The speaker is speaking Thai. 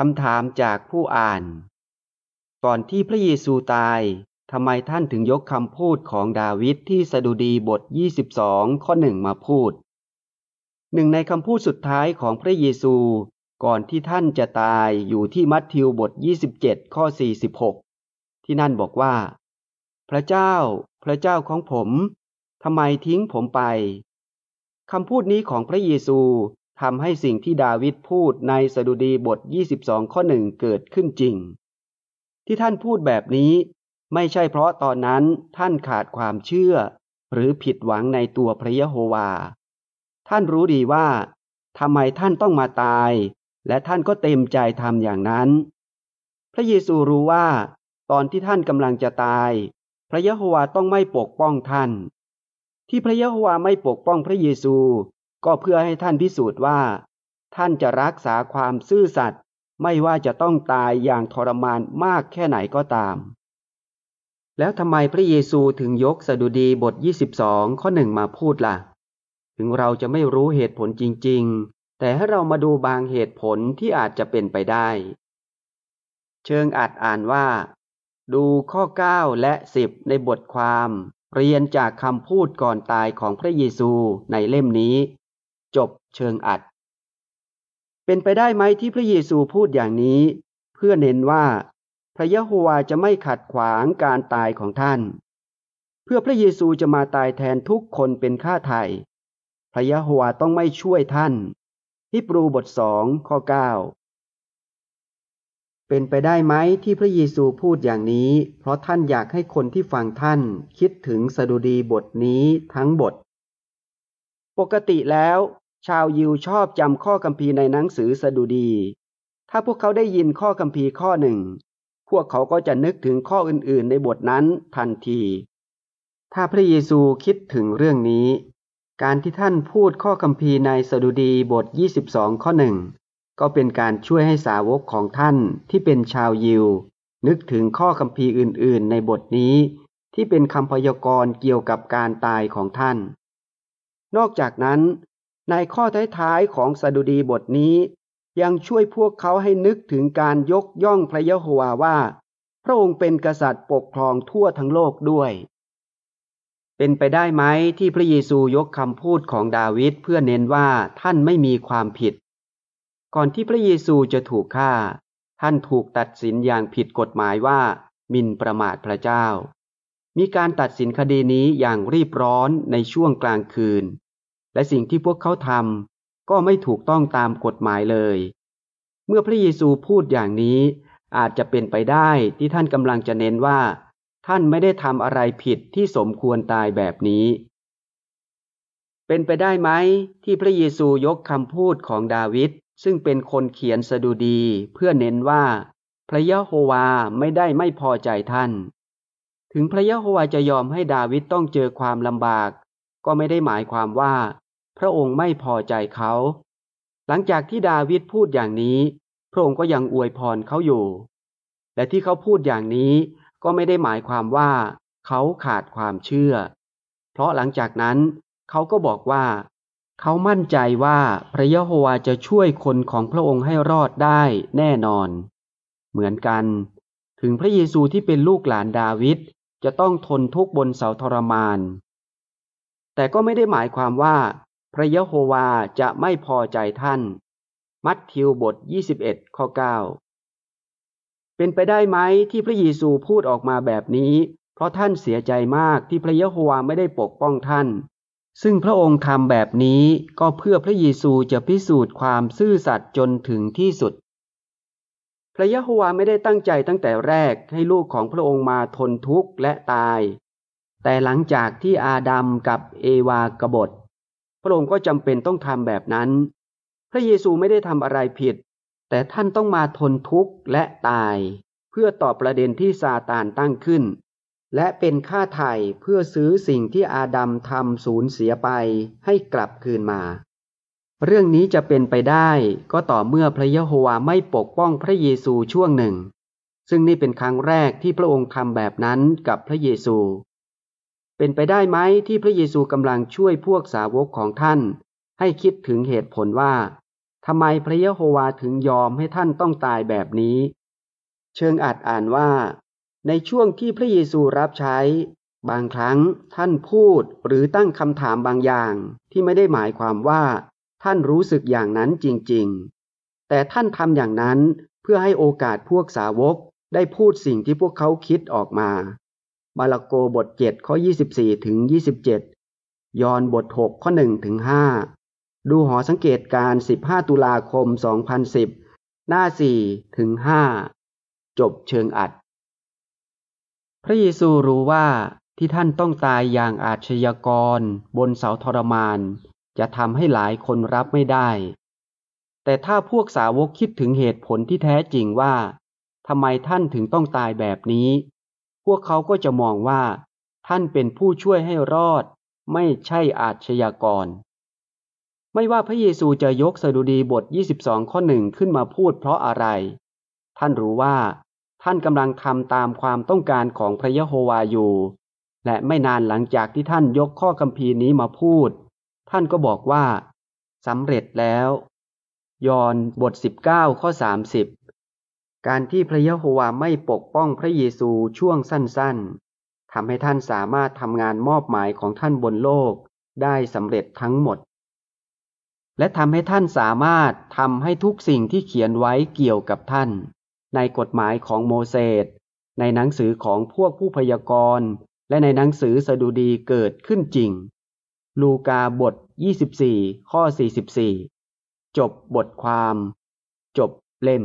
คำถามจากผู้อ่าน ก่อนที่พระเยซูตายทำไมท่านถึงยกคำพูดของดาวิดที่สดุดีบท 22 ข้อหนึ่งมาพูด หนึ่งในคำพูดสุดท้ายของพระเยซู ก่อนที่ท่านจะตายอยู่ที่มัทธิวบท 27 ข้อ 46 ที่นั่นบอกว่า พระเจ้า พระเจ้าของผมทำไมทิ้งผมไปคำพูดนี้ของพระเยซู ทำให้สิ่งที่ดาวิดพูดในสดุดีบท 22 ข้อหนึ่งเกิดขึ้นจริง ที่ท่านพูดแบบนี้ ไม่ใช่เพราะตอนนั้นท่านขาดความเชื่อ หรือผิดหวังในตัวพระยะโฮวา ท่านรู้ดีว่าทำไมท่านต้องมาตาย และท่านก็เต็มใจทำอย่างนั้น พระเยซูรู้ว่า ตอนที่ท่านกำลังจะตาย พระยะโฮวาต้องไม่ปกป้องท่าน ที่พระยะโฮวาไม่ปกป้องพระเยซู ก็เพื่อให้ท่านพิสูจน์ว่า ท่านจะรักษาความซื่อสัตย์ไม่ว่าจะต้องตายอย่างทรมานมากแค่ไหนก็ตาม แล้วทำไมพระเยซูถึงยกสดุดีบท 22 ข้อหนึ่งมาพูดละ่ะ ถึงเราจะไม่รู้เหตุผลจริง ๆ แต่ให้เรามาดูบางเหตุผลที่อาจจะเป็นไปได้ เชิงอาจอ่านว่า ดูข้อ 9 และ 10 ในบทความ เรียนจากคำพูดก่อนตายของพระเยซูในเล่มนี้ จบเชิงอัด เป็นไปได้ไหมที่พระเยซูพูดอย่างนี้ เพื่อเน้นว่า พระยะโฮวาจะไม่ขัดขวางการตายของท่าน เพื่อพระเยซูจะมาตายแทนทุกคนเป็นค่าไถ่พระยะโฮวาต้องไม่ช่วยท่านฮิบรูบทสองข้อ9เป็นไปได้ไหมที่พระเยซูพูดอย่างนี้ เพราะท่านอยากให้คนที่ฟังท่านคิดถึงสดุดีบทนี้ทั้งบท ปกติแล้ว ชาวยิวชอบจำข้อคัมภีร์ในหนังสือสดุดี ถ้าพวกเขาได้ยินข้อคัมภีร์ข้อหนึ่ง พวกเขาก็จะนึกถึงข้ออื่นๆ ในบทนั้นทันที ถ้าพระเยซูคิดถึงเรื่องนี้ การที่ท่านพูดข้อคัมภีร์ในสดุดีบท 22 ข้อหนึ่งก็เป็นการช่วยให้สาวกของท่านที่เป็นชาวยิว นึกถึงข้อคัมภีร์อื่น ๆ ในบทนี้ ที่เป็นคำพยากรณ์เกี่ยวกับการตายของท่าน นอกจากนั้น ในข้อท้ายๆของสดุดีบทนี้ ยังช่วยพวกเขาให้นึกถึงการยกย่องพระยะโฮวาว่า พระองค์เป็นกษัตริย์ปกครองทั่วทั้งโลกด้วย เป็นไปได้ไหมที่พระเยซูยกคำพูดของดาวิดเพื่อเน้นว่าท่านไม่มีความผิด ก่อนที่พระเยซูจะถูกฆ่า ท่านถูกตัดสินอย่างผิดกฎหมายว่ามินประมาทพระเจ้า มีการตัดสินคดีนี้อย่างรีบร้อนในช่วงกลางคืน และสิ่งที่พวกเขาทำก็ไม่ถูกต้องตามกฎหมายเลย เมื่อพระเยซูพูดอย่างนี้ อาจจะเป็นไปได้ที่ท่านกำลังจะเน้นว่า ท่านไม่ได้ทำอะไรผิดที่สมควรตายแบบนี้ เป็นไปได้ไหมที่พระเยซูยกคำพูดของดาวิดซึ่งเป็นคนเขียนสดุดีเพื่อเน้นว่า พระยะโฮวาไม่ได้ไม่พอใจท่าน ถึงพระยะโฮวาจะยอมให้ดาวิดต้องเจอความลำบาก ก็ไม่ได้หมายความว่า พระองค์ไม่พอใจเขา หลังจากที่ดาวิดพูดอย่างนี้ พระองค์ก็ยังอวยพรเขาอยู่ และที่เขาพูดอย่างนี้ก็ไม่ได้หมายความว่า เขาขาดความเชื่อ เพราะหลังจากนั้นเขาก็บอกว่า เขามั่นใจว่าพระยะโฮวาจะช่วยคนของพระองค์ให้รอดได้แน่นอน เหมือนกัน ถึงพระเยซูที่เป็นลูกหลานดาวิดจะต้องทนทุกข์บนเสาทรมาน แต่ก็ไม่ได้หมายความว่า พระยะโฮวาจะไม่พอใจท่าน มัทธิวบท 21 ข้อ 9 เป็นไปได้ไหมที่พระเยซูพูดออกมาแบบนี้ เพราะท่านเสียใจมากที่พระยะโฮวาไม่ได้ปกป้องท่าน ซึ่งพระองค์ทำแบบนี้ก็เพื่อพระเยซูจะพิสูจน์ความซื่อสัตย์จนถึงที่สุด พระยะโฮวาไม่ได้ตั้งใจตั้งแต่แรกให้ลูกของพระองค์มาทนทุกข์และตาย แต่หลังจากที่อาดัมกับเอวากบฏ ระองค์ก็จำเป็นต้องทำแบบนั้น พระเยซูไม่ได้ทำอะไรผิด แต่ท่านต้องมาทนทุกข์และตาย เพื่อตอบประเด็นที่ซาตานตั้งขึ้น และเป็นค่าไถ่เพื่อซื้อสิ่งที่อาดัมทำสูญเสียไปให้กลับคืนมา เรื่องนี้จะเป็นไปได้ก็ต่อเมื่อพระยะโฮวาไม่ปกป้องพระเยซูช่วงหนึ่ง ซึ่งนี่เป็นครั้งแรกที่พระองค์ทำแบบนั้นกับพระเยซู เป็นไปได้ไหมที่พระเยซูกำลังช่วยพวกสาวกของท่าน ให้คิดถึงเหตุผลว่าทำไมพระยะโฮวาถึงยอมให้ท่านต้องตายแบบนี้ เชิงอาจอ่านว่า ในช่วงที่พระเยซูรับใช้ บางครั้งท่านพูดหรือตั้งคำถามบางอย่าง ที่ไม่ได้หมายความว่า ท่านรู้สึกอย่างนั้นจริงๆ แต่ท่านทำอย่างนั้นเพื่อให้โอกาสพวกสาวกได้พูดสิ่งที่พวกเขาคิดออกมา มาระโกบท 7 ข้อ 24 ถึง 27 ยอนบท 6 ข้อ 1 ถึง 5 ดูหอสังเกตการ 15 ตุลาคม 2010 หน้า 4 ถึง 5 จบเชิงอัด พระเยซูรู้ว่าที่ท่านต้องตายอย่างอาชญากร บนเสาทรมาน จะทำให้หลายคนรับไม่ได้ แต่ถ้าพวกสาวกคิดถึงเหตุผลที่แท้จริงว่าทำไมท่านถึงต้องตายแบบนี้ พวกเขาก็จะมองว่า ท่านเป็นผู้ช่วยให้รอด ไม่ใช่อาชญากร ไม่ว่าพระเยซูจะยกสดุดีบท 22 ข้อหนึ่งขึ้นมาพูดเพราะอะไร ท่านรู้ว่า ท่านกำลังทำตามความต้องการของพระยะโฮวาอยู่ และไม่นานหลังจากที่ท่านยกข้อคำพีนี้มาพูด ท่านก็บอกว่าสำเร็จแล้ว ยอห์นบท 19 ข้อ 30 การที่พระยะโฮวาไม่ปกป้องพระเยซูช่วงสั้นๆทำให้ท่านสามารถทำงานมอบหมายของท่านบนโลกได้สำเร็จทั้งหมด และทำให้ท่านสามารถทำให้ทุกสิ่งที่เขียนไว้เกี่ยวกับท่าน ในกฎหมายของโมเสสในหนังสือของพวกผู้พยากรณ์และในหนังสือสดุดีเกิดขึ้นจริง ลูกาบท 24 ข้อ 44 จบบทความ จบเล่ม